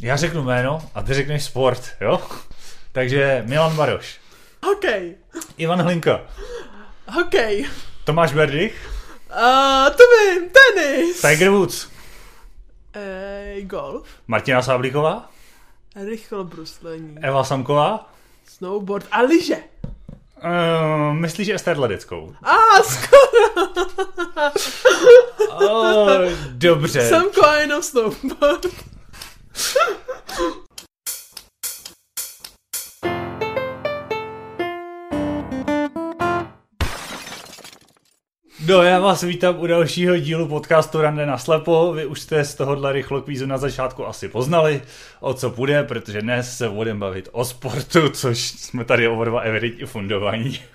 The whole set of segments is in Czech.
Já řeknu jméno a ty řekneš sport, jo? Takže Milan Baroš. Hokej. Ivan Hlinka. Hokej. Tomáš Berdych. A to vím, tenis. Tiger Woods. Ej, golf. Martina Sáblíková. Rychlobruslení. Eva Samková. Snowboard a lyže. Uh, myslíš Ester Ledeckou? A skoro. Oh, dobře. Samko a jenom snowboard. No, já vás vítám u dalšího dílu podcastu Rande na slepo. Vy už jste z tohohle rychlokvízu na začátku asi poznali, o co půjde, protože dnes se budeme bavit o sportu, což jsme tady oba dva evidentně fundovaní.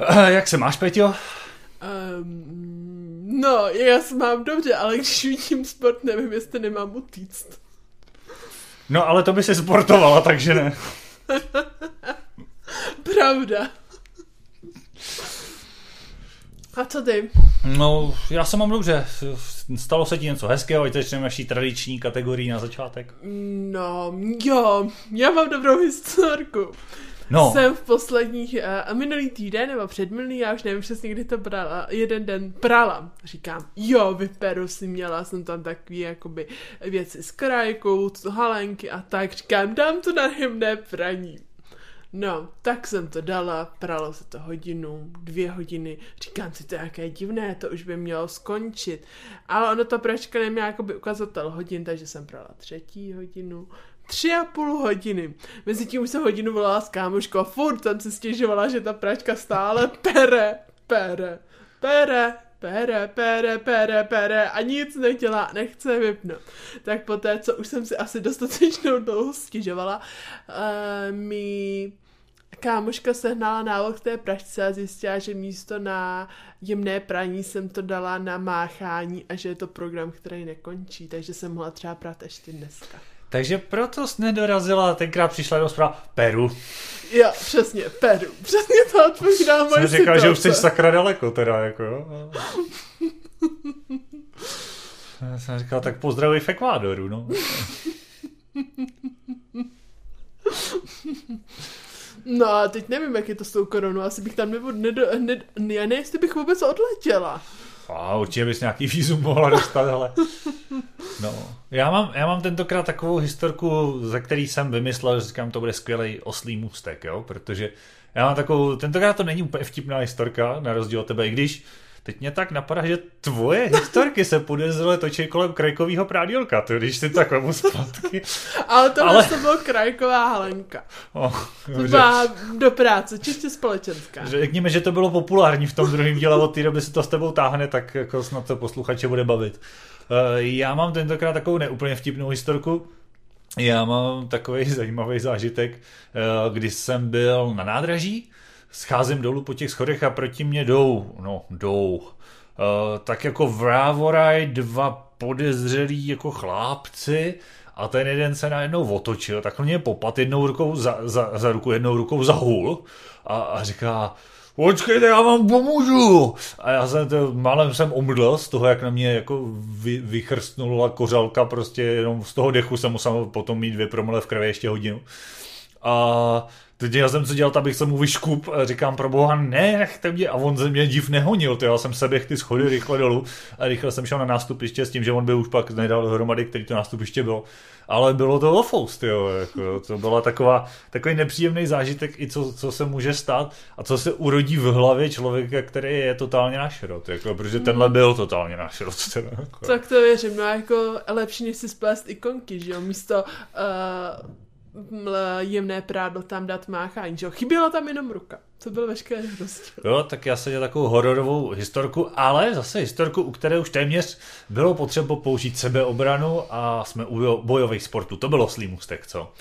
Eh, Jak se máš, Peťo? Um, no, já se mám dobře, ale když vidím sport, nevím, jestli nemám utíct. No, ale to by se sportovala, takže ne. Pravda. A co ty? No, já se mám dobře. Stalo se ti něco hezkého, ať začneme naší tradiční kategorii na začátek. No, jo, já mám dobrou historku. No, Jsem v posledních, uh, minulý týden nebo předminulý, já už nevím přesně, kdy to brala, jeden den prala. Říkám, jo, vyperu si, měla jsem tam takový jakoby věci s krajkou, halenky a tak. Říkám, dám to na jemné praní. No, tak jsem to dala, pralo se to hodinu, dvě hodiny, říkám si to jaké divné, to už by mělo skončit. Ale ono ta pračka neměla jakoby ukazatel hodin, takže jsem prala třetí hodinu, tři a půl hodiny. Mezi tím už jsem hodinu volala s kámoškou a furt jsem si stěžovala, že ta pračka stále pere, pere, pere, pere, pere, pere, pere a nic nedělá, nechce vypnout. Tak poté, co už jsem si asi dostatečnou dlouho stěžovala, uh, mi kámoška sehnala návod k té pračce a zjistila, že místo na jemné praní jsem to dala na máchání a že je to program, který nekončí, takže jsem mohla třeba prát ještě dneska. Takže proto jsi nedorazila, tenkrát přišla jenom zpráva Peru. Jo, přesně, Peru. Přesně to odpovídá moje Jsem říkal, situace. že už jsi sakra daleko teda, jako jo. Já jsem říkal, tak pozdravuj v Ekvádoru, no. No a teď nevím, jak je to s tou koronou, asi bych tam nebo nedo, ne, já ne, jestli bych vůbec odletěla. A určitě bys nějaký vízum mohla dostat, ale... No. Já mám, já mám tentokrát takovou historku, za který jsem vymyslel, že říkám, to bude skvělý oslý můstek, jo, protože já mám takovou, tentokrát to není úplně vtipná historka, na rozdíl od tebe, i když teď mě tak napadá, že tvoje historky se podezřele točí kolem krajkového prádělka, to když si tak vemu zpátky. Ale tohle Ale- to byla krajková halenka. Oh, To byla do práce, čistě společenská. Řekněme, že to bylo populární v tom druhém díle, od té doby se to s tebou táhne, tak jako snad to posluchače bude bavit. Eh, Já mám tentokrát takovou neúplně vtipnou historku. Já mám takový zajímavý zážitek, eh, když jsem byl na nádraží, scházím dolů po těch schodech a proti mě jdou, no jdou, eh, tak jako vrávoraj dva podezřelí jako chlápci a ten jeden se najednou otočil, tak mě popat jednou rukou za, za, za ruku, jednou rukou za hůl a, a říká, počkejte, já vám pomůžu. A já jsem to, málem jsem omdl z toho, jak na mě jako vy, vychrstnula kořalka, prostě jenom z toho dechu jsem musel potom mít dvě promile v krvi ještě hodinu. A teď já jsem co dělal, abych se mu vyškup a říkám pro boha, ne, nechte mě. A on ze mě div nehonil, to já jsem se běh ty schody rychle dolů a rychle jsem šel na nástupiště s tím, že on by už pak nedal dohromady, který to nástupiště bylo. Ale bylo to ofoust, jo, jako, to byla taková, takový nepříjemný zážitek, i co, co se může stát a co se urodí v hlavě člověka, který je totálně na šrot, jako, protože tenhle byl totálně na šrot. Teda, jako. Tak to věřím, no jako lepší, než si splést ikonky, že jo, místo uh, jemné prádlo tam dát máchání, že jo, chyběla tam jenom ruka. To byl veškerý rozdíl. Jo, tak já jsem dělal takovou hororovou historku, ale zase historku, u které už téměř bylo potřeba použít sebeobranu a jsme u bojových sportů. To bylo slý můstek, co?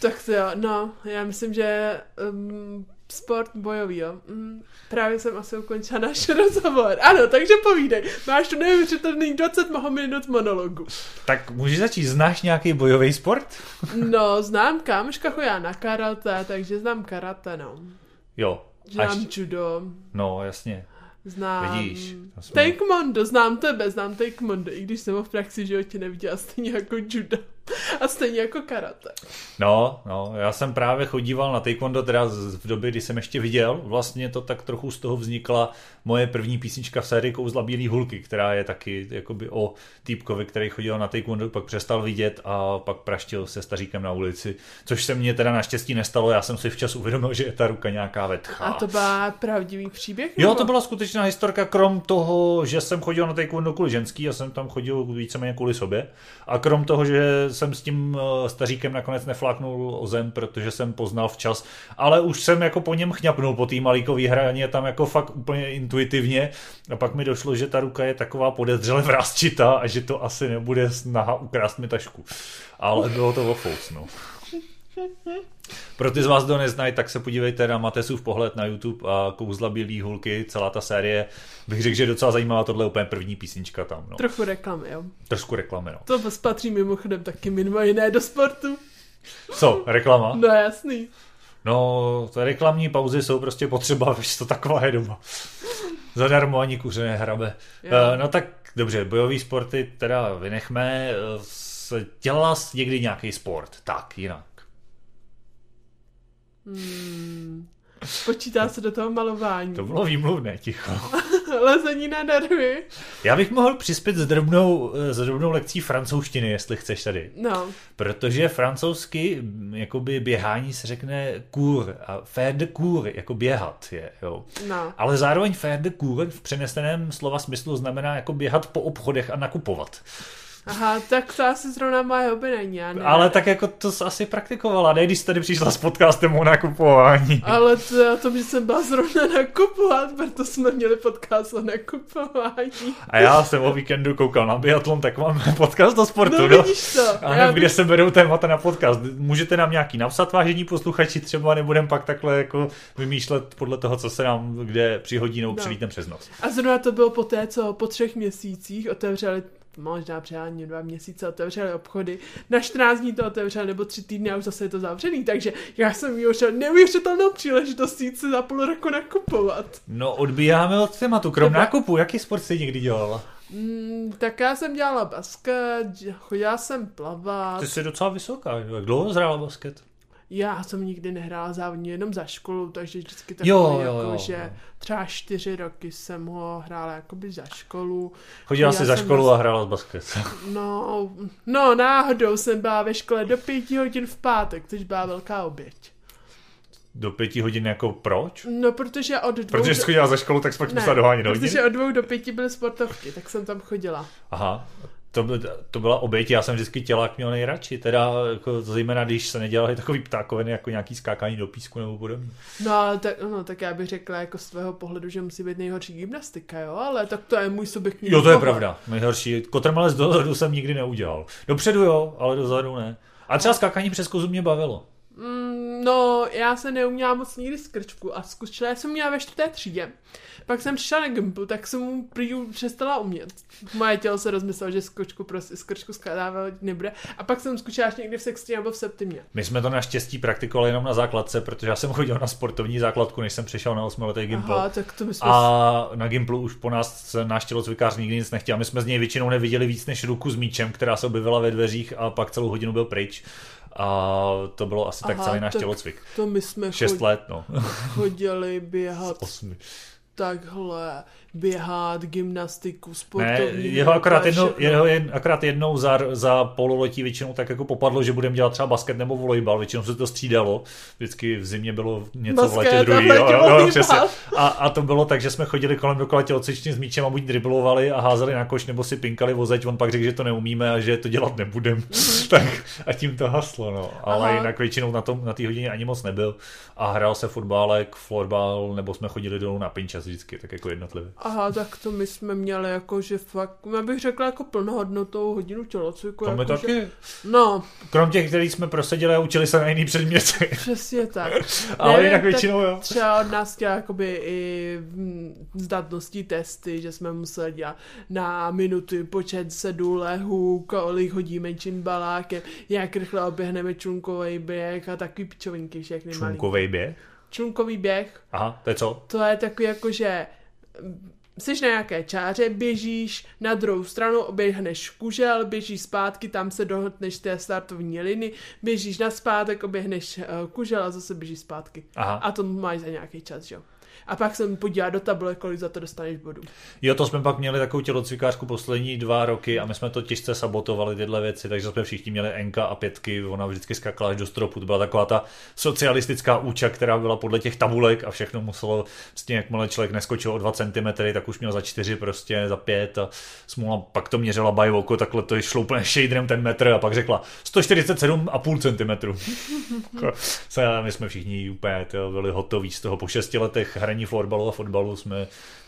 Tak to jo, no, já myslím, že um, sport bojový, jo. Mm, právě jsem asi ukončila náš rozhovor. Ano, takže povídej. Máš tu neuvěřitelný 20 minut monologu. Tak můžeš začít, znáš nějaký bojový sport? No, znám kámoška chodí na karate, takže znám karate, no. Jo. Znám Až, judo. no, jasně. Znám. Vidíš, jsme- Taekwondo, znám tebe, znám Taekwondo, i když jsem ho v praxi životě neviděla, stejně jako judo. A stejně jako karate. No, no, já jsem právě chodíval na taekwondo teda v době, kdy jsem ještě viděl. Vlastně to tak trochu z toho vznikla moje první písnička v sérii Kouzla bílý hulky, která je taky jakoby o týpkovi, který chodil na taekwondo, pak přestal vidět a pak praštil se staříkem na ulici. Což se mně teda naštěstí nestalo, já jsem si včas uvědomil, že je ta ruka nějaká vetchá. A to byl pravdivý příběh? Jo, nebo? to byla skutečná historka, krom toho, že jsem chodil na taekwondo kvůli ženský, já jsem tam chodil víceméně kvůli sobě. A krom toho, že jsem s tím eh, staříkem nakonec nefláknul o zem, protože jsem poznal včas, ale už jsem jako po něm chňapnul po té malíkové hraně, tam jako fakt úplně intuitivně. A pak mi došlo, že ta ruka je taková podezřele vrázčitá a že to asi nebude snaha ukrást mi tašku. Ale bylo to ofous, no. Pro ty z vás, kdo neznají, tak se podívejte na Matesův pohled na YouTube a Kouzla bílý hulky, celá ta série. Bych řekl, že je docela zajímavá, tohle je úplně první písnička tam. No. Trochu reklamy, jo. Trošku reklamy, no. To patří mimochodem taky mimo jiné do sportu. Co, reklama? No jasný. No, to reklamní pauzy jsou prostě potřeba, víš, to taková je doma. Zadarmo ani kuře nehrabe. Jo. Uh, no tak dobře, bojové sporty teda vynechme. Eh, Dělala jsi někdy nějaký sport? Tak, jinak. Hmm. Počítá se do toho malování. To bylo výmluvné, ticho. Lezení na nervy. Já bych mohl přispět s drobnou, eh, s drobnou lekcí francouzštiny, jestli chceš tady. No, Protože francouzsky mm, jakoby běhání se řekne cour a faire de cour, jako běhat je, jo. no. Ale zároveň faire de cour v přeneseném slova smyslu znamená jako běhat po obchodech a nakupovat. Aha, tak to asi zrovna moje hobby není, já ne. Ale tak jako to jsi asi praktikovala, ne když jsi tady přišla s podcastem o nakupování. Ale to je o tom, že jsem byla zrovna nakupovat, proto jsme měli podcast o nakupování. A já jsem o víkendu koukal na biatlon, tak mám podcast o sportu, No no. vidíš to. A Já nevím, kde se berou témata na podcast. Můžete nám nějaký napsat, vážení posluchači, třeba nebudem pak takhle jako vymýšlet podle toho, co se nám kde přihodí nebo No. přes noc. A zrovna to bylo po té, co po třech měsících otevřeli možná přehání dva měsíce otevřeli obchody, na 14 dní to otevřeli, nebo tři týdny a už zase je to zavřený, takže já jsem měl neuvěřitelnou příležitost jít si za půl roku nakupovat. No, odbíháme od tématu. Krom Třeba- nákupu, jaký sport jsi někdy dělala? Mm, tak já jsem dělala basket, chodila jsem plavat, Ty jsi docela vysoká, jak dlouho zhrála basket? Já jsem nikdy nehrála závodně jenom za školu, takže vždycky Jo, takový, jo, jako, jo, že jo. třeba čtyři roky jsem ho hrála jakoby za školu. Chodila jsi za školu a hrála basket. No, no, náhodou jsem byla ve škole do pěti hodin v pátek, což byla velká oběť. Do pěti hodin jako proč? No, protože od dvou... Protože jsi chodila za školu, tak jsi pak musela dohánět hodin? protože od dvou do pěti byly sportovky, tak jsem tam chodila. Aha, to, to byla oběť, já jsem vždycky tělák měl nejradši, teda jako zejména když se nedělali takový ptákoviny jako nějaký skákání do písku nebo podobně. No, ale tak, no, tak já bych řekla jako z tvého pohledu, že musí být nejhorší gymnastika, jo, ale tak to je můj subjektní Jo, to je pohled. pravda, nejhorší. Kotrmelec dozadu jsem nikdy neudělal. Dopředu jo, ale dozadu ne. A třeba skákání přes kozu mě bavilo. Mm, no, já se neuměla moc nikdy z krčku a zkušela jsem měla ve čtvrté třídě. Pak jsem přišla na gimpu, tak jsem mu prý přestala umět. Moje tělo se rozmyslelo, že z krčku prostě z krčku skádávat nebude. A pak jsem zkušela až někdy v sextě nebo v septimě. My jsme to naštěstí praktikovali jenom na základce, protože já jsem chodil na sportovní základku, než jsem přešel na 8 letý Gimpl. Aha, tak to my jsme... A na Gimplu už po nás náš tělocvikář nikdy nic nechtěl. My jsme z něj většinou neviděli víc než ruku s míčem, která se objevila ve dveřích a pak celou hodinu byl pryč. A to bylo asi tak Aha, celý náš tak tělocvik. To my jsme Šest let, no. chodili běhat Osmi. takhle, běhat, gymnastiku, Ne, sportovní. jeho akorát, jednou, jeho jen, akorát jednou za, za pololetí většinou tak jako popadlo, že budeme dělat třeba basket nebo volejbal, většinou se to střídalo, vždycky v zimě bylo něco Basket v letě druhý, jo, jo, jo, přesně. A, a, to bylo tak, že jsme chodili kolem dokola tělocvičně s míčem a buď driblovali a házeli na koš, nebo si pinkali vozeď, on pak řekl, že to neumíme a že to dělat nebudem. tak a tím to haslo, no. Ale Mhm. Aha. jinak většinou na tom na té hodině ani moc nebyl. A hrál se fotbálek, florbal, nebo jsme chodili dolů na pinčas vždycky, tak jako jednotlivě. Aha, tak to my jsme měli jako, že fakt, já bych řekla jako plnohodnotou hodinu tělocviku. To my jako, taky. Že, no, Krom těch, který jsme prosadili a učili se na jiný předměty. přesně tak. Ale Nevím, jinak tak většinou jo. Třeba od nás chtěla jakoby i mm, zdatnostní testy, že jsme museli dělat na minuty počet sedů lehů, kolik hodíme čím balákem, jak rychle oběhneme člunkový běh a takový pičovinky všechny malý. Čunkovej běh. Člunkový běh, Aha, to je co? to je takový jako, že jsi na nějaké čáře, běžíš na druhou stranu, oběhneš kužel, běžíš zpátky, tam se dohodneš té startovní liny, běžíš na zpátek, oběhneš uh, kužel a zase běžíš zpátky. Aha. A to máš za nějaký čas, že jo? A pak jsem podívat do tabule, kolik za to dostaneš bodů. Jo, to jsme pak měli takovou tělocvikářku poslední dva roky a my jsme to těžce sabotovali tyhle věci, takže jsme všichni měli enka a pětky, ona vždycky skakala až do stropu, to byla taková ta socialistická úča, která byla podle těch tabulek a všechno muselo, vlastně jakmile člověk neskočil o 2 cm, tak už měl za 4 prostě, za 5 a smůla, pak to měřila bajvoko, takhle to šlo úplně shaderem ten metr a pak řekla 147,5 cm. my jsme všichni úplně to byli hotoví z toho po 6 letech hraní florbalu a fotbalu jsme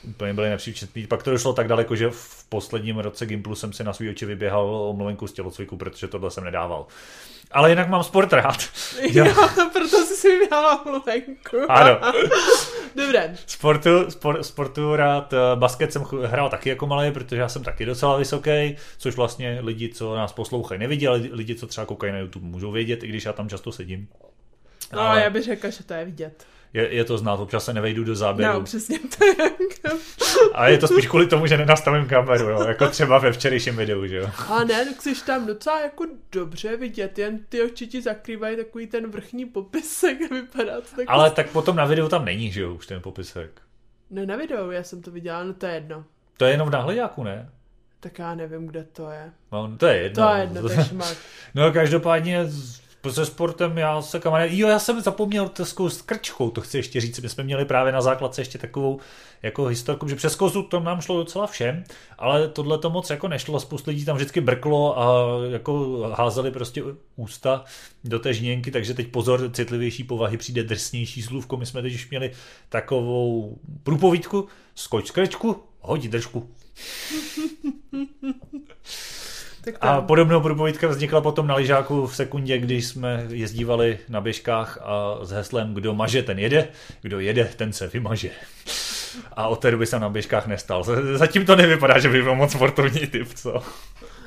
úplně byli nepříčetní. Pak to došlo tak daleko, že v posledním roce Gimplu jsem si na svý oči vyběhal omluvenku z tělocviku, protože tohle jsem nedával. Ale jinak mám sport rád. Jo, proto jsi si vyběhala omluvenku. Ano. Dobré. Sportu, sport, sportu rád. eh, Basket jsem hrál taky jako malý, protože já jsem taky docela vysoký, což vlastně lidi, co nás poslouchají, nevidí, ale lidi, co třeba koukají na YouTube, můžou vědět, i když já tam často sedím. No, ale já bych řekla, že to je vidět. Je, je to znát, občas se nevejdu do záběru. No, přesně tak. A je to spíš kvůli tomu, že nenastavím kameru, jo? jako třeba ve včerejším videu, že jo. A ne, tak jsi tam docela jako dobře vidět, jen ty oči ti zakrývají takový ten vrchní popisek a vypadá to tak... Ale tak potom na videu tam není, že jo, už ten popisek. Ne, na videu, já jsem to viděla, no to je jedno. To je jenom v náhledáku, ne? Tak já nevím, kde to je. No, to je jedno. To je jedno, to je šmak. No každopádně se sportem já se kamarád... Jo, já jsem zapomněl teskou s krčkou, to chci ještě říct. My jsme měli právě na základce ještě takovou jako historku, že přes kozu to nám šlo docela všem, ale tohle to moc jako nešlo. Spoustu lidí tam vždycky brklo a jako házeli prostě ústa do té žněnky, takže teď pozor, citlivější povahy přijde drsnější slůvko. My jsme teď už měli takovou průpovídku, skoč z krčku, hodí držku. A podobnou průpovídka vznikla potom na lyžáku v sekundě, když jsme jezdívali na běžkách a s heslem kdo maže, ten jede, kdo jede, ten se vymaže. A od té doby jsem na běžkách nestal. Zatím to nevypadá, že by byl moc sportovní typ, co?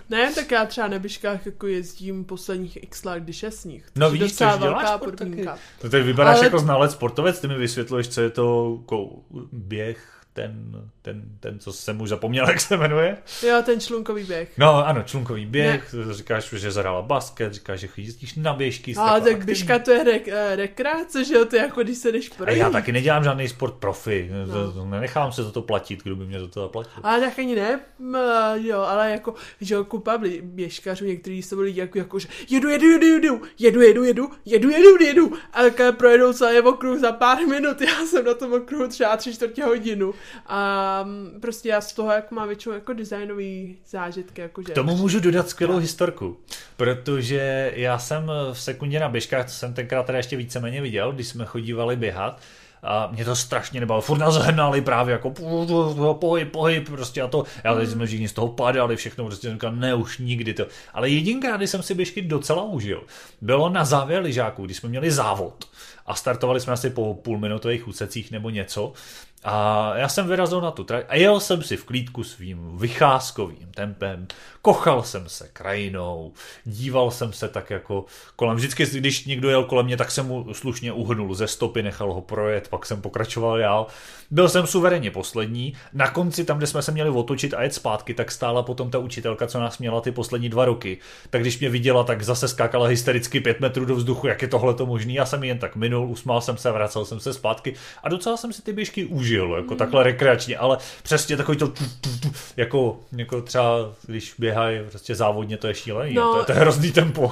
Ne, tak já třeba na běžkách jako jezdím posledních x let, když je sníh. No docela což děláš sport taky. To teď vypadáš Ale- jako znalec sportovec, ty mi vysvětluješ, co je to kou, běh, ten, ten, ten, co jsem už zapomněl, jak se jmenuje. Jo, ten člunkový běh. No ano, člunkový běh, říkáš, že zahrála basket, říkáš, že jezdíš na běžky. A tak běžka to je re- eh, rekreace, že jo, to je jako když se jdeš A projít. já taky nedělám žádný sport profi, No. no. nenechám se za to platit, kdo by mě za to zaplatil. Ale tak ani ne, eh, jo, ale jako, že jo, kupa běžkařů, někteří jsou lidi jako, jako, že jedu, jedu, jedu, jedu, jedu, jedu, jedu, jedu, jedu, jedu, a projedou celý okruh za pár minut, já jsem na tom okruhu třeba tři čtvrtě hodinu a mm, prostě já z toho jako mám většinou jako designový zážitky, jako že... K tomu můžu dodat skvělou historku, protože já jsem v sekundě na běžkách, to jsem tenkrát teda ještě víceméně viděl, když jsme chodívali běhat, a mě to strašně nebalo. Furt nás hnali právě jako pohyb, pohyb, prostě a to. Já teď jsme všichni z toho padali, všechno prostě jsem říkal, ne, už nikdy to. Ale jedinkrát, kdy jsem si běžky docela užil, bylo na závěr lyžáků, když jsme měli závod a startovali jsme asi po půlminutových úsecích nebo něco. A já jsem vyrazil na tu trať a jel jsem si v klídku svým vycházkovým tempem, kochal jsem se krajinou, díval jsem se tak jako kolem. Vždycky, když někdo jel kolem mě, tak jsem mu slušně uhnul ze stopy, nechal ho projet, pak jsem pokračoval dál. Byl jsem suverénně poslední. Na konci, tam, kde jsme se měli otočit a jet zpátky, tak stála potom ta učitelka, co nás měla ty poslední dva roky. Tak když mě viděla, tak zase skákala hystericky pět metrů do vzduchu, jak je tohle to možný. Já jsem jen tak minul, usmál jsem se, vracel jsem se zpátky a docela jsem si ty běžky užil, jako takhle rekreačně, ale přesně takový to, tu, tu, tu, jako, jako třeba, když běhají prostě závodně, to je šílený, No, to, je, to je hrozný tempo.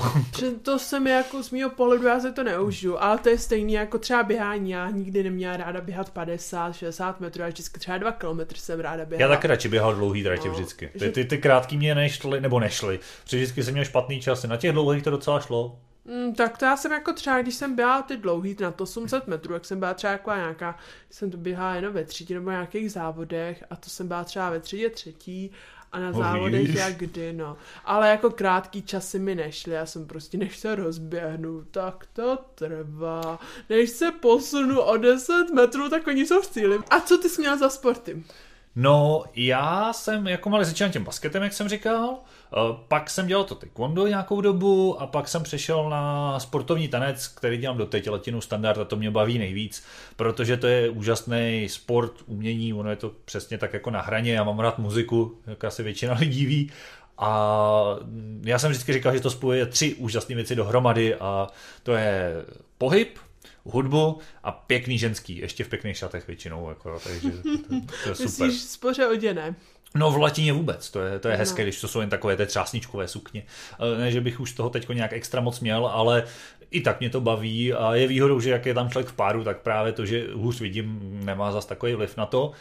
To se mi jako z mého pohledu, já se to neužiju, ale to je stejný jako třeba běhání. Já nikdy neměla ráda běhat 50, 60 metrů, a vždycky třeba 2 kilometry jsem ráda Já běhala. taky radši běhal dlouhý tratě No, vždycky. Ty, ty, ty krátký mě nešly, nebo nešly. Protože vždycky jsem měl špatný časy. Na těch dlouhých to docela šlo. Mm, tak to já jsem jako třeba, když jsem běhala ty dlouhý na to 800 metrů, jak jsem byla třeba jako nějaká, jsem to běhala jenom ve třídě nebo nějakých závodech a to jsem byla třeba ve třídě třetí a na No, závodech jak kdy, no. Ale jako krátký časy mi nešly, já jsem prostě, než se rozběhnu, tak to trvá. Než se posunu o 10 metrů, tak oni jsou v cíli. A co ty jsi měla za sporty? No, já jsem jako malý začínal tím basketem, jak jsem říkal, eh, pak jsem dělal to taekwondo nějakou dobu a pak jsem přešel na sportovní tanec, který dělám doteď, latinu standard a to mě baví nejvíc, protože to je úžasný sport, umění, ono je to přesně tak jako na hraně, já mám rád muziku, jak asi většina lidí ví. A já jsem vždycky říkal, že to spojuje tři úžasné věci dohromady a to je pohyb, hudbu a pěkný ženský, ještě v pěkných šatech většinou, jako, takže to, to je super. Myslíš spoře oděné? No v latině vůbec, to je, to je hezké, no. když to jsou jen takové té třásničkové sukně. Ne, že bych už toho teď nějak extra moc měl, ale i tak mě to baví a je výhodou, že jak je tam člověk v páru, tak právě to, že hůř vidím, nemá zas takový vliv na to.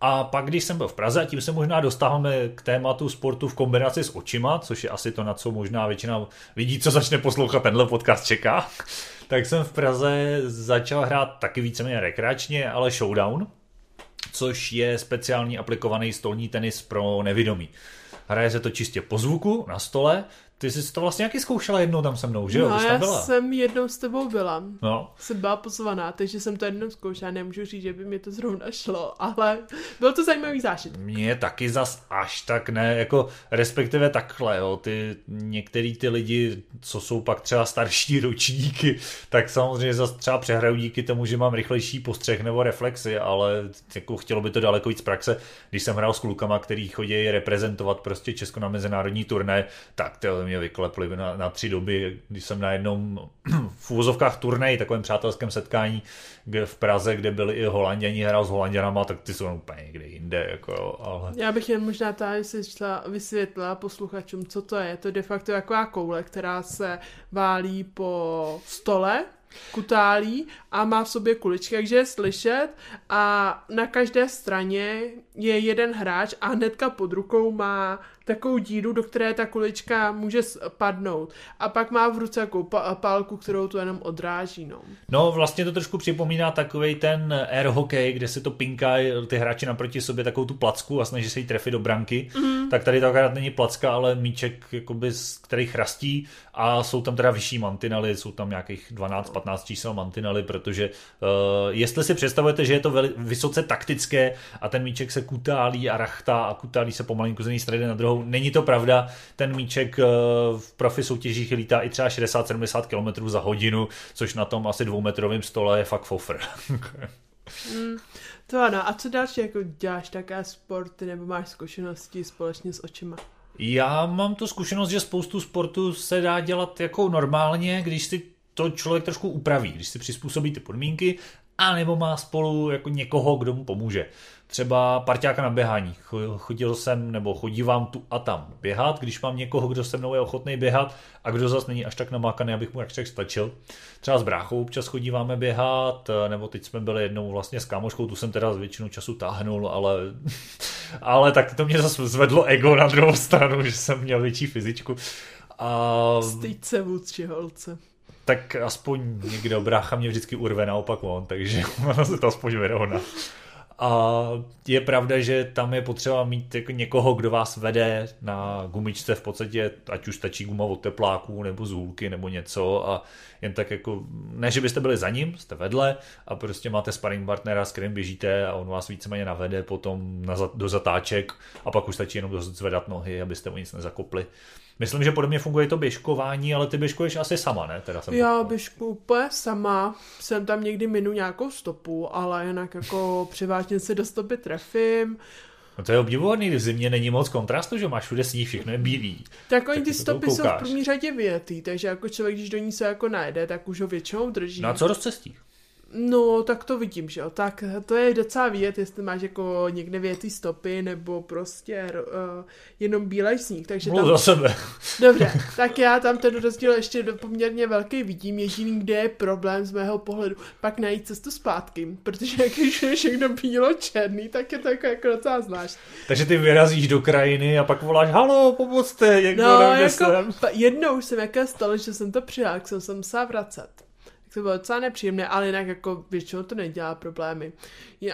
A pak, když jsem byl v Praze, a tím se možná dostáváme k tématu sportu v kombinaci s očima, což je asi to, na co možná většina lidí, co začne poslouchat tenhle podcast, čeká, tak jsem v Praze začal hrát taky víceméně rekreačně, ale showdown, což je speciální aplikovaný stolní tenis pro nevidomí. Hraje se to čistě po zvuku na stole, ty jsi to vlastně nějaký zkoušela jednou tam se mnou, že jo? No, já byla. jsem jednou s tebou byla. No. Jsem byla pozvaná, takže jsem to jednou zkoušela. Nemůžu říct, že by mi to zrovna šlo, ale byl to zajímavý zážitek. Mně taky zas až tak ne, jako respektive takhle, jo, ty některý ty lidi, co jsou pak třeba starší ročníky, tak samozřejmě zas třeba přehraju díky tomu, že mám rychlejší postřeh nebo reflexy, ale jako chtělo by to daleko víc praxe. Když jsem hrál s klukama, který chodí reprezentovat prostě Česko na mezinárodní turné, tak to mě vyklepli na, na tři doby, když jsem na jednom v úvozovkách turnej, takovém přátelském setkání kde v Praze, kde byli i Holanděni, hrál s Holanděnama, tak ty jsou úplně někde jinde. Jako, ale... Já bych jen možná tady si šla vysvětlila posluchačům, co to je. To je de facto taková koule, která se válí po stole, kutálí a má v sobě kuličky, takže je slyšet a na každé straně je jeden hráč a hnedka pod rukou má takovou díru, do které ta kulička může padnout. A pak má v ruce takovou pálku, kterou to jenom odráží. No. no vlastně to trošku připomíná takový ten air hockey, kde se to pinkají ty hráči naproti sobě takovou tu placku a snaží se jí trefit do branky. Mm. Tak tady to akorát není placka, ale míček, jakoby, který chrastí a jsou tam teda vyšší mantinely, jsou tam nějakých 12-15 čísel mantinely, protože uh, jestli si představujete, že je to veli, vysoce taktické a ten míček se kutálí a rachtá a kutálí se pomalinku z jedné strany na druhou, není to pravda. Ten míček uh, v profi soutěžích lítá i třeba 60-70 km za hodinu, což na tom asi dvoumetrovém stole je fakt fofr. mm, to ano. A co další jako děláš také sporty nebo máš zkušenosti společně s očima? Já mám tu zkušenost, že spoustu sportu se dá dělat jako normálně, když si to člověk trošku upraví, když si přizpůsobí ty podmínky, a nebo má spolu jako někoho, kdo mu pomůže. Třeba parťáka na běhání. Chodil jsem, nebo chodívám tu a tam běhat, když mám někoho, kdo se mnou je ochotný běhat a kdo zase není až tak namákaný, abych mu jak tak stačil. Třeba s bráchou občas chodíváme běhat, nebo teď jsme byli jednou vlastně s kámoškou, tu jsem teda z většinu času táhnul, ale, ale tak to mě zase zvedlo ego na druhou stranu, že jsem měl větší fyzičku. A... Styď se vůdči holce tak aspoň někdo, brácha mě vždycky urve naopak on, takže ono se to aspoň vyrovná. A je pravda, že tam je potřeba mít jako někoho, kdo vás vede na gumičce v podstatě, ať už stačí guma od tepláků, nebo z hůlky, nebo něco a jen tak jako, ne, že byste byli za ním, jste vedle a prostě máte sparring partnera, s kterým běžíte a on vás víceméně navede potom na, do zatáček a pak už stačí jenom zvedat nohy, abyste mu nic nezakopli. Myslím, že podobně funguje to běžkování, ale ty běžkuješ asi sama, ne? Teda jsem Já běžku úplně sama, jsem tam někdy minu nějakou stopu, ale jinak jako převážně se do stopy trefím. No to je obdivuhodný, v zimě není moc kontrastu, že máš všude sníh, všechno je bílý. Tak oni ty stopy jsou v první řadě větý, takže jako člověk, když do ní se jako najde, tak už ho většinou drží. No a co rozcestí? No, tak to vidím, že jo. Tak to je docela vidět, jestli máš jako někde větý stopy, nebo prostě uh, jenom bílej sníh. Takže tam... za sebe. Dobře, tak já tam ten rozdíl ještě poměrně velký vidím. Jediný, kde je problém z mého pohledu, pak najít cestu zpátky, protože když je všechno bílo černý, tak je to jako, jako docela zvlášť. Takže ty vyrazíš do krajiny a pak voláš, halo, pomozte, někdo no, jako, jsem. jednou jsem jaké stalo, že jsem to přijal, jsem se musela vracet to bylo docela nepříjemné, ale jinak jako většinou to nedělá problémy.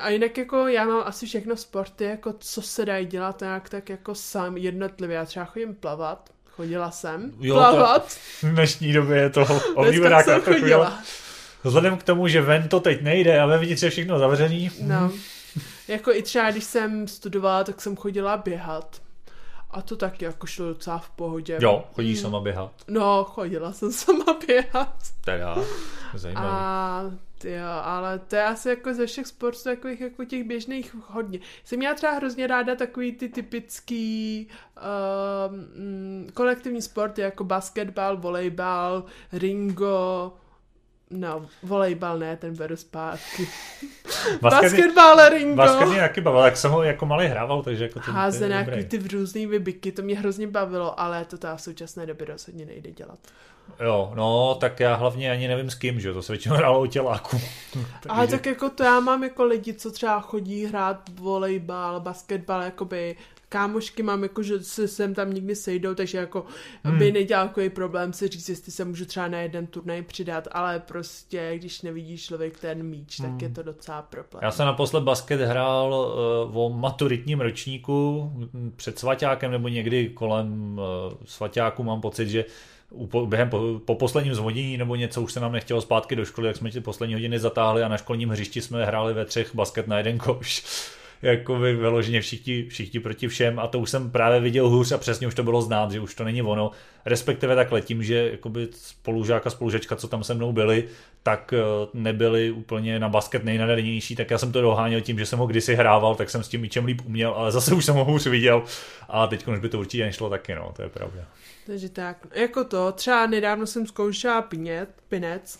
A jinak jako já mám asi všechno sporty, jako co se dají dělat nějak tak jako sám jednotlivě. Já třeba chodím plavat, chodila jsem jo, plavat. To v dnešní době je to oblíbená chodila. Vzhledem k tomu, že ven to teď nejde a vevnitř je všechno zavřený. No. Jako i třeba, když jsem studovala, tak jsem chodila běhat. A to taky jako šlo docela v pohodě. Jo, chodíš mm. sama běhat. No, chodila jsem sama běhat. Teda, zajímavé. A jo, ale to je asi jako ze všech sportů takových jako těch běžných hodně. Jsem měla třeba hrozně ráda takový ty typický uh, kolektivní sporty jako basketbal, volejbal, ringo, No, volejbal ne, ten beru zpátky. Basketbal, ringo. Basket mě taky bavil, tak jsem ho jako malý hrával, takže jako to, Házené nějaký ty v různý vybiky, to mě hrozně bavilo, ale to ta v současné době rozhodně nejde dělat. Jo, no, tak já hlavně ani nevím s kým, že to se většinou hrálo o těláku. Ale tak jako to já mám jako lidi, co třeba chodí hrát volejbal, basketbal, jakoby kámošky mám, jako, že se sem tam někdy sejdou, takže jako hmm. by nedělal takový problém si říct, jestli se můžu třeba na jeden turnaj přidat, ale prostě, když nevidí člověk ten míč, hmm. tak je to docela problém. Já jsem naposled basket hrál uh, o maturitním ročníku před svaťákem nebo někdy kolem uh, svaťáku mám pocit, že během po, po posledním zvonění nebo něco už se nám nechtělo zpátky do školy, jak jsme ty poslední hodiny zatáhli a na školním hřišti jsme hráli ve třech basket na jeden koš jako by vyloženě všichni, všichni proti všem. A to už jsem právě viděl hůř a přesně už to bylo znát, že už to není ono. Respektive takhle tím, že jakoby spolužák a spolužečka, co tam se mnou byli, tak eh, nebyli úplně na basket nejnadanější, tak já jsem to doháněl tím, že jsem ho kdysi hrával, tak jsem s tím míčem líp uměl, ale zase už jsem ho hůř viděl. A teď už by to určitě nešlo taky, no, to je pravda. Takže tak, jako to, třeba nedávno jsem zkoušela pinět, pinec,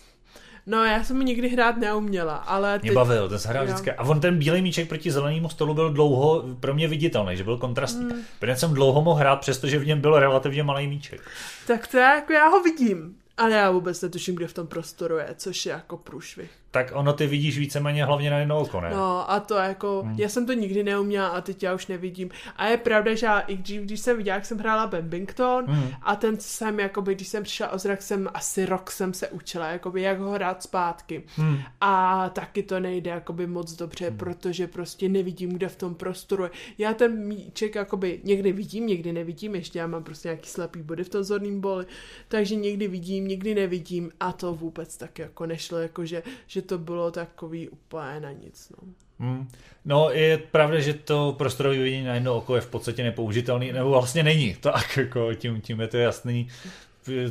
No, já jsem nikdy hrát neuměla, ale... Teď... Mě bavil, ten se hrál vždycky. A on ten bílý míček proti zelenému stolu byl dlouho pro mě viditelný, že byl kontrastní. Mm. Protože jsem dlouho mohl hrát, přestože v něm byl relativně malý míček. Tak to já, jako já ho vidím. Ale já vůbec netuším, kde v tom prostoru je, což je jako průšvih tak ono ty vidíš víceméně hlavně na jedno oko, ne? No a to jako, hmm. já jsem to nikdy neuměla a teď já už nevidím. A je pravda, že já i když, když jsem viděla, jak jsem hrála Bambington hmm. a ten jsem, jakoby, když jsem přišla o zrak, jsem asi rok jsem se učila, jakoby, jak ho hrát zpátky. Hmm. A taky to nejde jakoby moc dobře, hmm. protože prostě nevidím, kde v tom prostoru je. Já ten míček jakoby někdy vidím, někdy nevidím, ještě já mám prostě nějaký slepý body v tom zorným boli, takže někdy vidím, někdy nevidím a to vůbec tak jako nešlo, jako že, že to bylo takový úplně na nic. No. Hmm. No je pravda, že to prostorové vidění na jedno oko je v podstatě nepoužitelný, nebo vlastně není, tak jako tím, tím je to jasný.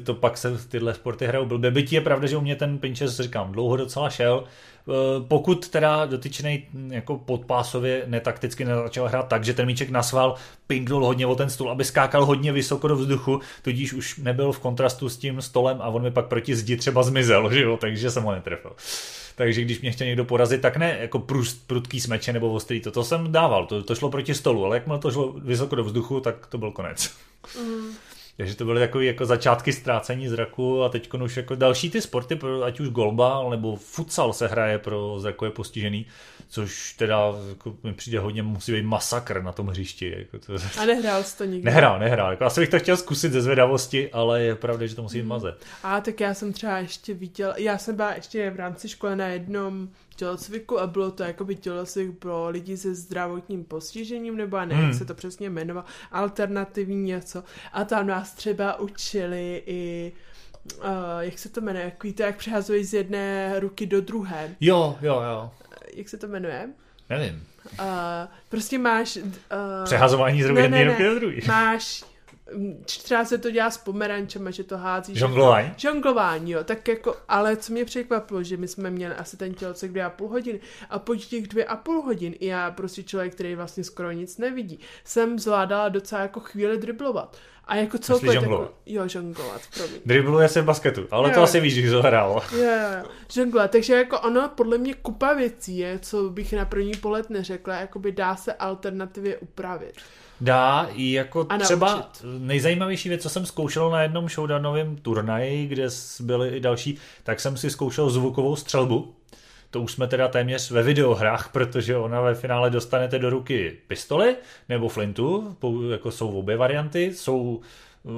To pak se tyhle sporty hrajou blbě. Bytí je pravda, že u mě ten pinches, říkám, dlouho docela šel. E, pokud teda dotyčný jako podpásově netakticky nezačal hrát tak, že ten míček na sval pinknul hodně o ten stůl, aby skákal hodně vysoko do vzduchu, tudíž už nebyl v kontrastu s tím stolem a on mi pak proti zdi třeba zmizel, že jo, takže jsem ho netrefil takže když mě chtěl někdo porazit, tak ne jako prust, prudký smeče nebo ostrý, to, to jsem dával, to, to šlo proti stolu, ale jakmile to šlo vysoko do vzduchu, tak to byl konec. Mm. Takže to byly takové jako začátky ztrácení zraku a teď už jako další ty sporty, ať už golba nebo futsal se hraje pro zrakové postižený, což teda jako, mi přijde hodně, musí být masakr na tom hřišti. Jako to... A nehrál jsi to nikdy? Nehrál, nehrál. Jako, asi bych to chtěl zkusit ze zvědavosti, ale je pravda, že to musí být mm. mazet. A tak já jsem třeba ještě viděl, já jsem byla ještě v rámci školy na jednom tělocviku a bylo to jakoby tělocvik pro lidi se zdravotním postižením, nebo já nevím, hmm. jak se to přesně jmenovat, alternativní něco. A tam nás třeba učili i uh, jak se to jmenuje, jak víte, jak přehazují z jedné ruky do druhé. Jo, jo, jo. Jak se to jmenuje? Nevím. Uh, prostě máš... Uh, Přehazování z jedné ne, ne, ruky do druhé. Máš třeba se to dělá s pomerančema, že to hází. Žonglování? Žonglování, jo. Tak jako, ale co mě překvapilo, že my jsme měli asi ten tělocek dvě a půl hodiny a po těch dvě a půl hodin i já prostě člověk, který vlastně skoro nic nevidí, jsem zvládala docela jako chvíli driblovat. A jako celkově žonglovat. jo, žonglovat, promiň. Dribluje se v basketu, ale jo. to asi víš, to hrálo. Jo, jo, žonglovat, takže jako ono podle mě kupa věcí je, co bych na první pohled neřekla, jako by dá se alternativě upravit dá i jako a třeba naučit. nejzajímavější věc, co jsem zkoušel na jednom showdownovém turnaji, kde byly i další, tak jsem si zkoušel zvukovou střelbu. To už jsme teda téměř ve videohrách, protože ona ve finále dostanete do ruky pistoli nebo flintu, jako jsou obě varianty, jsou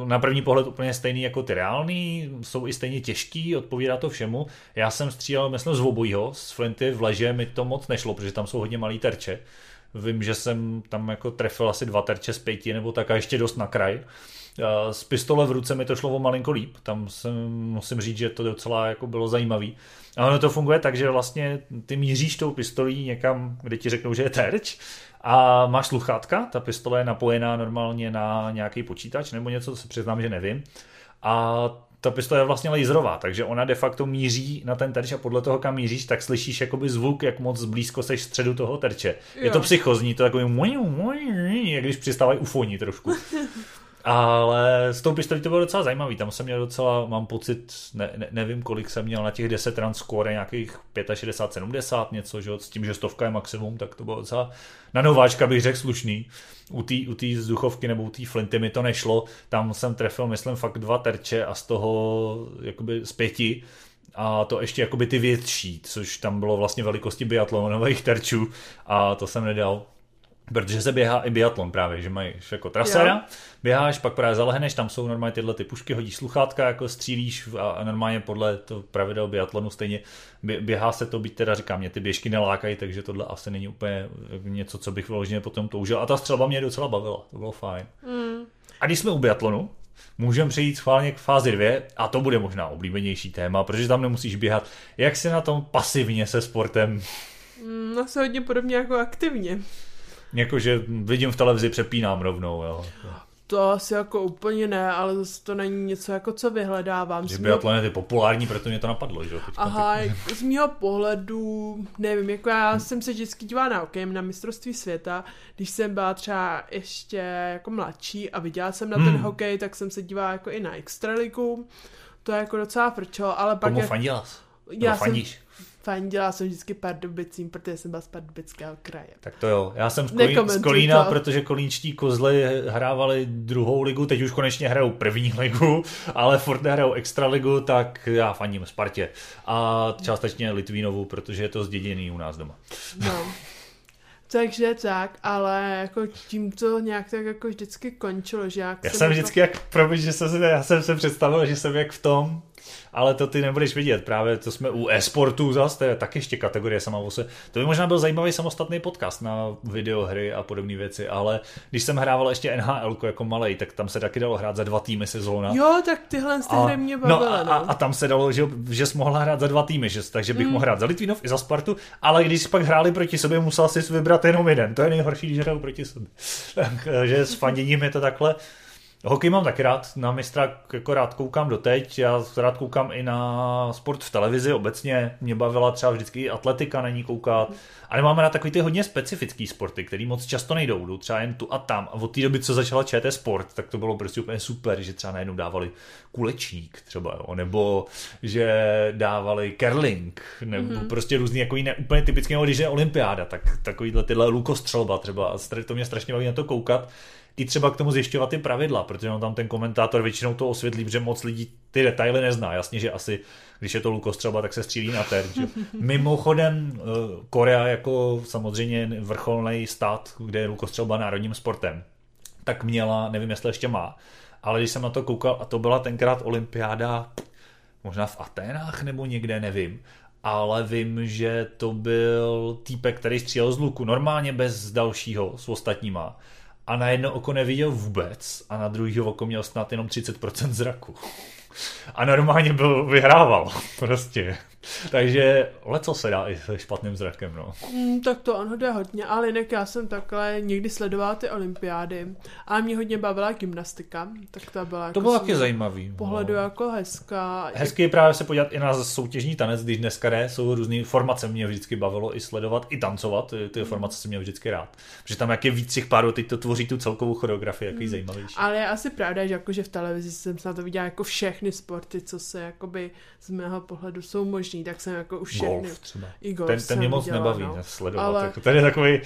na první pohled úplně stejný jako ty reální, jsou i stejně těžký, odpovídá to všemu. Já jsem střílel, myslím, z obojího, z flinty v leže mi to moc nešlo, protože tam jsou hodně malý terče Vím, že jsem tam jako trefil asi dva terče z pěti nebo tak a ještě dost na kraj. z pistole v ruce mi to šlo o malinko líp, tam jsem, musím říct, že to docela jako bylo zajímavý. A ono to funguje tak, že vlastně ty míříš tou pistolí někam, kde ti řeknou, že je terč a máš sluchátka, ta pistole je napojená normálně na nějaký počítač nebo něco, to se přiznám, že nevím. A ta pistole je vlastně laserová, takže ona de facto míří na ten terč a podle toho, kam míříš, tak slyšíš jakoby zvuk, jak moc blízko seš středu toho terče. Jo. Je to psychozní, to takový jak když přistávají ufoní trošku. Ale s tou pistolí to bylo docela zajímavý, tam jsem měl docela, mám pocit, ne, ne, nevím kolik jsem měl na těch 10 run score, nějakých 65, 70, něco, že s tím, že stovka je maximum, tak to bylo docela, na nováčka bych řekl slušný. U té u tý vzduchovky nebo u té flinty mi to nešlo, tam jsem trefil, myslím, fakt dva terče a z toho jakoby z pěti a to ještě jakoby ty větší, což tam bylo vlastně velikosti biatlonových terčů a to jsem nedal. Protože se běhá i biatlon právě, že mají jako trasera, jo. běháš, pak právě zalehneš, tam jsou normálně tyhle ty pušky, hodíš sluchátka, jako střílíš a, normálně podle to pravidel biatlonu stejně běhá se to, být teda říkám, mě ty běžky nelákají, takže tohle asi není úplně něco, co bych vyloženě potom toužil. A ta střelba mě docela bavila, to bylo fajn. Mm. A když jsme u biatlonu, můžeme přejít schválně k fázi 2 a to bude možná oblíbenější téma, protože tam nemusíš běhat. Jak se na tom pasivně se sportem? No se hodně podobně jako aktivně. Jakože vidím v televizi, přepínám rovnou, jo. To asi jako úplně ne, ale zase to není něco jako co vyhledávám. Že biatlon je populární, proto mě to napadlo, že Aha, teď. z mého pohledu, nevím, jako já jsem se vždycky dívala na okem na mistrovství světa, když jsem byla třeba ještě jako mladší a viděla jsem na ten hmm. hokej, tak jsem se dívala jako i na extraligu. To je jako docela frčo, ale pak... Komu jak... fandila? Já fandíš? Jsem, fandila jsem vždycky Pardubicím, protože jsem byla z Pardubického kraje. Tak to jo, já jsem z, Kolín, z Kolína, to. protože kolínčtí kozly hrávali druhou ligu, teď už konečně hrajou první ligu, ale furt nehrajou extra ligu, tak já fandím Spartě. A částečně Litvínovu, protože je to zděděný u nás doma. No. Takže tak, ale jako tím to nějak tak jako vždycky končilo, že jak Já jsem jako... vždycky jak, promiň, že jsem se, já jsem se představil, že jsem jak v tom, ale to ty nebudeš vidět. Právě to jsme u e-sportu zase, to je tak ještě kategorie sama o se. To by možná byl zajímavý samostatný podcast na videohry a podobné věci, ale když jsem hrával ještě NHL jako malý, tak tam se taky dalo hrát za dva týmy sezóna. Jo, tak tyhle ty hry mě bavily. No, a, no. a, tam se dalo, že, že jsi mohla hrát za dva týmy, že, takže bych mm. mohl hrát za Litvínov i za Spartu, ale když pak hráli proti sobě, musel si vybrat jenom jeden. To je nejhorší, když hrajou proti sobě. Takže s fanděním je to takhle. Hokej mám taky rád, na mistra jako rád koukám doteď, já rád koukám i na sport v televizi obecně, mě bavila třeba vždycky i atletika na ní koukat, ale máme rád takový ty hodně specifický sporty, který moc často nejdou, jdou třeba jen tu a tam. A od té doby, co začala ČT Sport, tak to bylo prostě úplně super, že třeba najednou dávali kulečník třeba, jo, nebo že dávali curling, nebo mm-hmm. prostě různý jako jiné, úplně typické, když je olympiáda, tak takovýhle tyhle lukostřelba třeba, a to mě strašně baví na to koukat, i třeba k tomu zjišťovat ty pravidla, protože on tam ten komentátor většinou to osvětlí, že moc lidí ty detaily nezná. Jasně, že asi, když je to lukostřelba, tak se střílí na terč. Mimochodem, eh, Korea jako samozřejmě vrcholný stát, kde je lukostřelba národním sportem, tak měla, nevím, jestli ještě má, ale když jsem na to koukal, a to byla tenkrát olympiáda, možná v Aténách nebo někde, nevím, ale vím, že to byl týpek, který střílel z luku, normálně bez dalšího s ostatníma a na jedno oko neviděl vůbec a na druhý oko měl snad jenom 30% zraku. A normálně byl, vyhrával prostě. Takže leco se dá i se špatným zrakem, no. Mm, tak to ono jde hodně, ale jinak já jsem takhle někdy sledovala ty olympiády a mě hodně bavila gymnastika, tak ta byla jako To bylo taky zajímavý. Pohledu no. jako hezká. Hezky je právě se podívat i na soutěžní tanec, když dneska jde, jsou různé formace, mě vždycky bavilo i sledovat, i tancovat, ty, formace jsem měl vždycky rád. Protože tam jak je víc těch párů, teď to tvoří tu celkovou choreografii, jaký mm. zajímavější. Ale je asi pravda, že jakože v televizi jsem se na to viděla jako všechny sporty, co se jakoby z mého pohledu jsou možné úspěšný, tak jsem jako už všechny. Golf třeba. I golf ten, ten mě moc viděla, nebaví no. sledovat. Ale... Jako, ten je takový,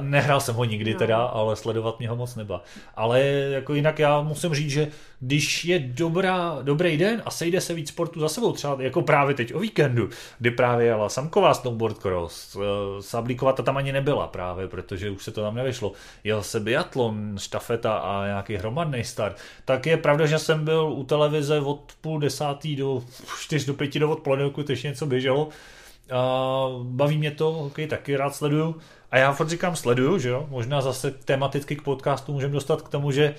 nehrál jsem ho nikdy no. teda, ale sledovat mě ho moc neba. Ale jako jinak já musím říct, že když je dobrá, dobrý den a sejde se víc sportu za sebou, třeba jako právě teď o víkendu, kdy právě jela Samková snowboard cross, eh, Sablíková ta tam ani nebyla právě, protože už se to tam nevyšlo, jel se biatlon, štafeta a nějaký hromadný start, tak je pravda, že jsem byl u televize od půl desátý do čtyř do pěti do odpoledne, ještě něco běželo. A baví mě to, hokej taky rád sleduju. A já fakt říkám sleduju, že jo, možná zase tematicky k podcastu můžeme dostat k tomu, že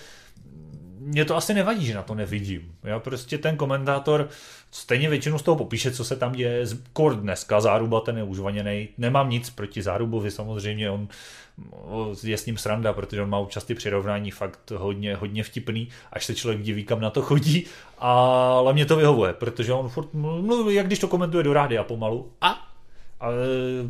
mě to asi nevadí, že na to nevidím. Já prostě ten komentátor stejně většinu z toho popíše, co se tam děje. Kord dneska, záruba ten je užvaněný. Nemám nic proti zárubovi, samozřejmě on je s ním sranda, protože on má občas ty přirovnání fakt hodně, hodně vtipný, až se člověk diví, kam na to chodí, ale mě to vyhovuje, protože on furt mluví, jak když to komentuje do rádia pomalu. A ale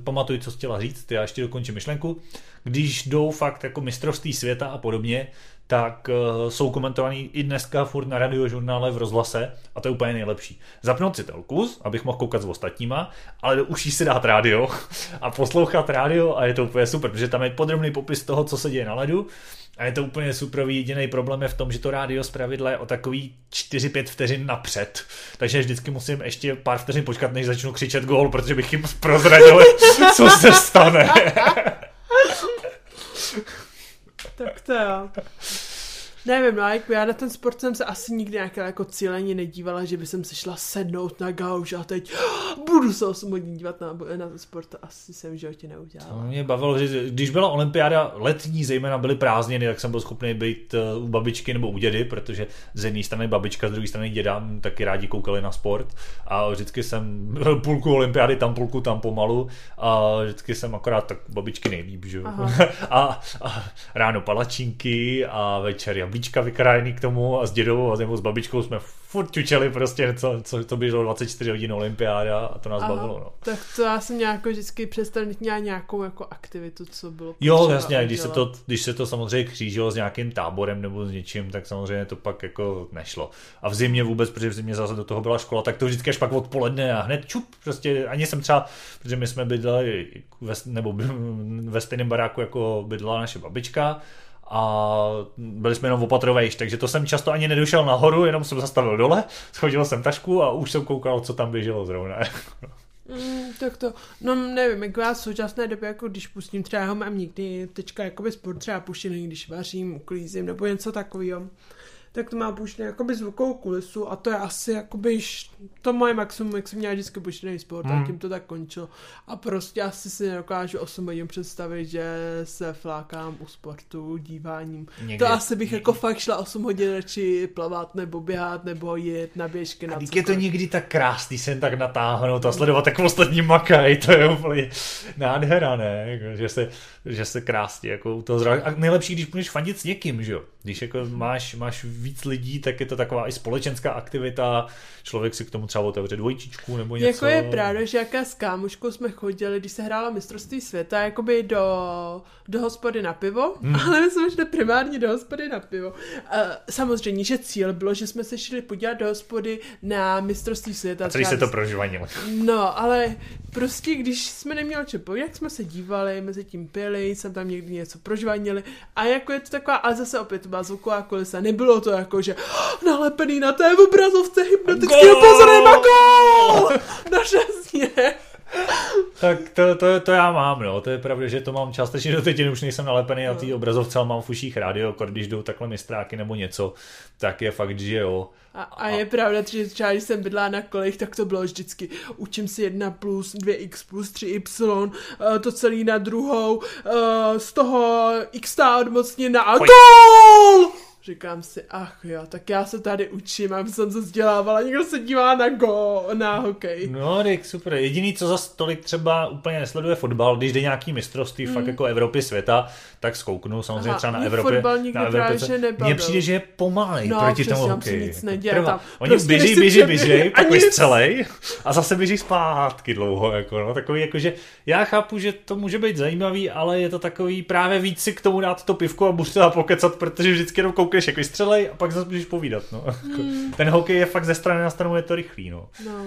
pamatuj, co chtěla říct, já ještě dokončím myšlenku. Když jdou fakt jako mistrovství světa a podobně, tak uh, jsou komentovaný i dneska furt na radiožurnále v rozhlase a to je úplně nejlepší. Zapnout si telku, abych mohl koukat s ostatníma, ale do uší si dát rádio a poslouchat rádio a je to úplně super, protože tam je podrobný popis toho, co se děje na ledu a je to úplně super. Jediný problém je v tom, že to rádio z je o takový 4-5 vteřin napřed. Takže vždycky musím ještě pár vteřin počkat, než začnu křičet gól, protože bych jim prozradil, co se stane. tak to jo. Nevím, no, jako já na ten sport jsem se asi nikdy nějaké jako cíleně nedívala, že by jsem se šla sednout na gauž a teď budu se 8 hodin dívat na, na ten sport, to asi jsem v životě neudělala. To mě bavilo, že když byla olympiáda letní, zejména byly prázdniny, tak jsem byl schopný být eh, u babičky nebo u dědy, protože z jedné strany babička, z druhé strany děda taky rádi koukali na sport. A vždycky jsem půlku olympiády tam, půlku tam pomalu. A vždycky jsem akorát tak babičky nejlíp, že a, a, ráno palačinky a večer jablíčka vykrájený k tomu a s dědou a s babičkou jsme furt čučeli prostě, co, co to bylo 24 hodin olympiáda a to nás Aha, bavilo. No. Tak to já jsem nějak vždycky přestal měla nějakou jako aktivitu, co bylo Jo, jasně, když se, to, když se to samozřejmě křížilo s nějakým táborem nebo s něčím, tak samozřejmě to pak jako nešlo. A v zimě vůbec, protože v zimě zase do toho byla škola, tak to vždycky až pak odpoledne a hned čup, prostě ani jsem třeba, protože my jsme bydleli ve, nebo ve stejném baráku jako bydlela naše babička, a byli jsme jenom opatrovejš, takže to jsem často ani nedošel nahoru, jenom jsem zastavil dole, schodil jsem tašku a už jsem koukal, co tam běželo zrovna. Mm, tak to, no nevím, jak vás v současné době, jako když pustím třeba, ho mám někdy teďka jakoby sport třeba puštěný, když vařím, uklízím nebo něco takového tak to má puštěný jakoby zvukovou kulisu a to je asi jakoby to moje maximum, jak jsem měla vždycky puštěný sport hmm. a tím to tak končilo. A prostě asi si nedokážu 8 hodin představit, že se flákám u sportu díváním. Někde. To asi bych jako fakt šla 8 hodin radši plavat nebo běhat nebo jet na běžky. Na je to někdy tak krásný se tak natáhnout a sledovat, jak ostatní makají, to je úplně nádhera, ne? Jako, že se, že se krásně jako u toho zra... A nejlepší, když budeš fandit s někým, že jo? Když jako máš, máš víc lidí, tak je to taková i společenská aktivita, člověk si k tomu třeba otevře dvojčičku nebo něco. Jako je pravda, že jaká s kámoškou jsme chodili, když se hrála mistrovství světa, jakoby do, do hospody na pivo, hmm. ale my jsme šli primárně do hospody na pivo. Samozřejmě, že cíl bylo, že jsme se šli podívat do hospody na mistrovství světa. A celý se to prožvanilo. No, ale prostě, když jsme neměli čepo, jak jsme se dívali, mezi tím pili, jsem tam někdy něco prožvanili a jako je to taková, a zase opět byla zvuková kulisa, nebylo to jako, že oh, nalepený na té obrazovce hypnotického pozoru na gol! Naštěstí tak to, to, to, já mám, no. To je pravda, že to mám částečně do teď, už nejsem nalepený na té no. obrazovce, ale mám v uších rádio, když jdou takhle mistráky nebo něco, tak je fakt, že jo. A, a je pravda, že třeba když jsem bydla na kolech, tak to bylo vždycky učím si 1 plus 2x plus 3y, eh, to celý na druhou, eh, z toho x odmocněna a GOL! Říkám si, ach jo, tak já se tady učím, aby jsem se vzdělávala, někdo se dívá na go, na hokej. No, Rick, super. Jediný, co za tolik třeba úplně nesleduje fotbal, když jde nějaký mistrovství mm. fakt jako Evropy světa, tak zkouknu samozřejmě Aha, třeba na Evropě. Na Evropě, Mně přijde, že je pomalej no, proti tomu hokeji. nic neděje, tam Oni prostě běží, běží, běží, pak celý a zase běží zpátky dlouho. Jako, no, takový, jako, že já chápu, že to může být zajímavý, ale je to takový právě víc si k tomu dát to pivko a buřte a pokecat, protože vždycky jenom koukneš, jak vystřelej a pak zase můžeš povídat. No. Mm. Ten hokej je fakt ze strany na stranu, je to rychlý. No. no.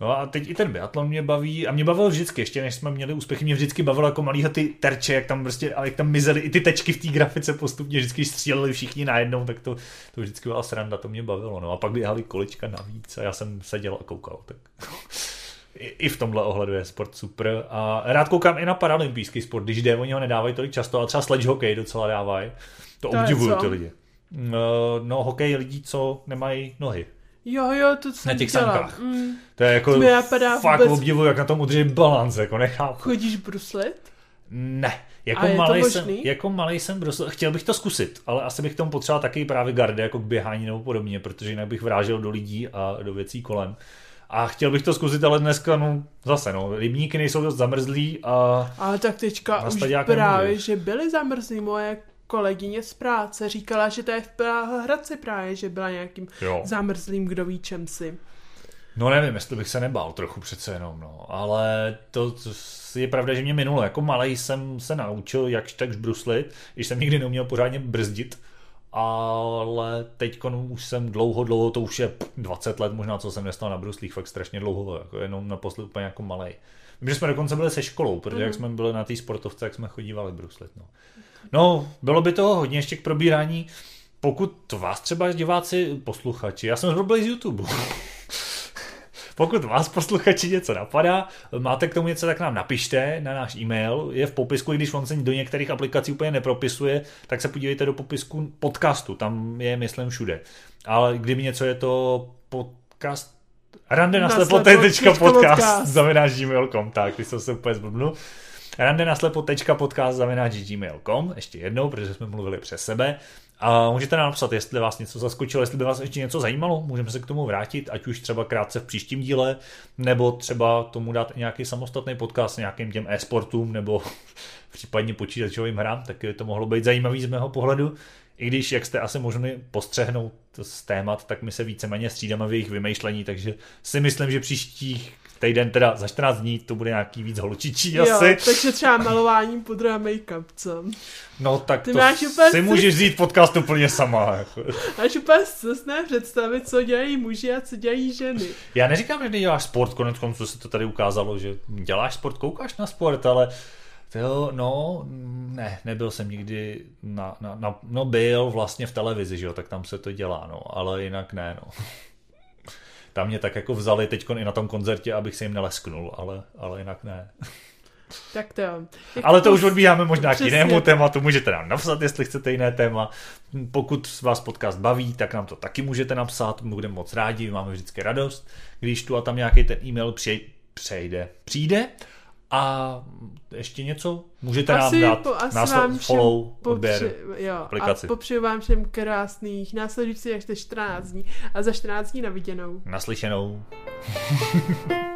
No a teď i ten biatlon mě baví a mě bavil vždycky, ještě než jsme měli úspěchy, mě vždycky bavilo jako malýho ty terče, jak tam prostě, a jak tam mizely i ty tečky v té grafice postupně, vždycky stříleli všichni najednou, tak to, to vždycky byla sranda, to mě bavilo. No a pak běhali količka navíc a já jsem seděl a koukal. Tak. I, I v tomhle ohledu je sport super. A rád koukám i na paralympijský sport, když jde, oni ho nedávají tolik často, ale třeba sledge hokej docela dávají. To, to obdivuju ty lidi. No, no, hokej lidí, co nemají nohy. Jo, jo, to co Na těch sankách. Mm. To je jako to fakt vůbec... obdivu, jak na tom udrží balans, jako nechápu. Chodíš bruslit? Ne, jako malej, jsem, jako malej jsem brusil, chtěl bych to zkusit, ale asi bych tomu potřeboval taky právě gardy, jako k běhání nebo podobně, protože jinak bych vrážel do lidí a do věcí kolem. A chtěl bych to zkusit, ale dneska, no, zase, no, rybníky nejsou dost zamrzlí a Ale tak teďka už právě, nemůže. že byly zamrzlí moje kolegyně z práce, říkala, že to je v Hradci právě, že byla nějakým jo. zamrzlým, kdo ví čem si. No nevím, jestli bych se nebál trochu přece jenom, no. Ale to, to je pravda, že mě minulo. Jako malej jsem se naučil jakž takž bruslit, když jsem nikdy neuměl pořádně brzdit. Ale teď už jsem dlouho, dlouho, to už je pff, 20 let možná, co jsem nestal na bruslích, fakt strašně dlouho, jako jenom naposled úplně jako malej. Vím, že jsme dokonce byli se školou, protože jak jsme byli na té sportovce, jak jsme chodívali bruslit. No. No, bylo by toho hodně ještě k probírání. Pokud vás třeba diváci, posluchači, já jsem zrovna z YouTube. Pokud vás posluchači něco napadá, máte k tomu něco, tak nám napište na náš e-mail. Je v popisku, i když on se do některých aplikací úplně nepropisuje, tak se podívejte do popisku podcastu, tam je, myslím, všude. Ale kdyby něco je to podcast rande na Naslepo slepote.podcast podcast. zavináč gmail.com, tak, když jsem se úplně zblbnul. Rande na slepo.podcast zavináč gmail.com, ještě jednou, protože jsme mluvili přes sebe. A můžete nám napsat, jestli vás něco zaskočilo, jestli by vás ještě něco zajímalo, můžeme se k tomu vrátit, ať už třeba krátce v příštím díle, nebo třeba tomu dát nějaký samostatný podcast nějakým těm e-sportům, nebo případně počítačovým hrám, tak to mohlo být zajímavý z mého pohledu. I když, jak jste asi možni postřehnout z témat, tak my se víceméně střídáme v jejich vymýšlení, takže si myslím, že příštích týden, teda za 14 dní, to bude nějaký víc holčičí Jo, asi. takže třeba malováním pudra a make-up, co? No tak Ty to máš úplně si můžeš vzít podcast úplně sama. Jako. Až úplně zcestné představit, co dělají muži a co dělají ženy. Já neříkám, že děláš sport, konec konců se to tady ukázalo, že děláš sport, koukáš na sport, ale to, no, ne, nebyl jsem nikdy na, na, na, no byl vlastně v televizi, že jo, tak tam se to dělá, no, ale jinak ne, no. Tam mě tak jako vzali teď i na tom koncertě, abych se jim nelesknul, ale, ale jinak ne. Tak to jo. Ale to už odbíháme možná k Přesně jinému tak. tématu, můžete nám napsat, jestli chcete jiné téma. Pokud vás podcast baví, tak nám to taky můžete napsat, my budeme moc rádi, máme vždycky radost, když tu a tam nějaký ten e-mail přej, přejde, přijde. A ještě něco? Můžete nám dát po, asi násled, vám follow, popři- odběr. jo, aplikaci. A popřeju vám všem krásných následujících ještě 14 dní a za 14 dní na viděnou. Naslyšenou.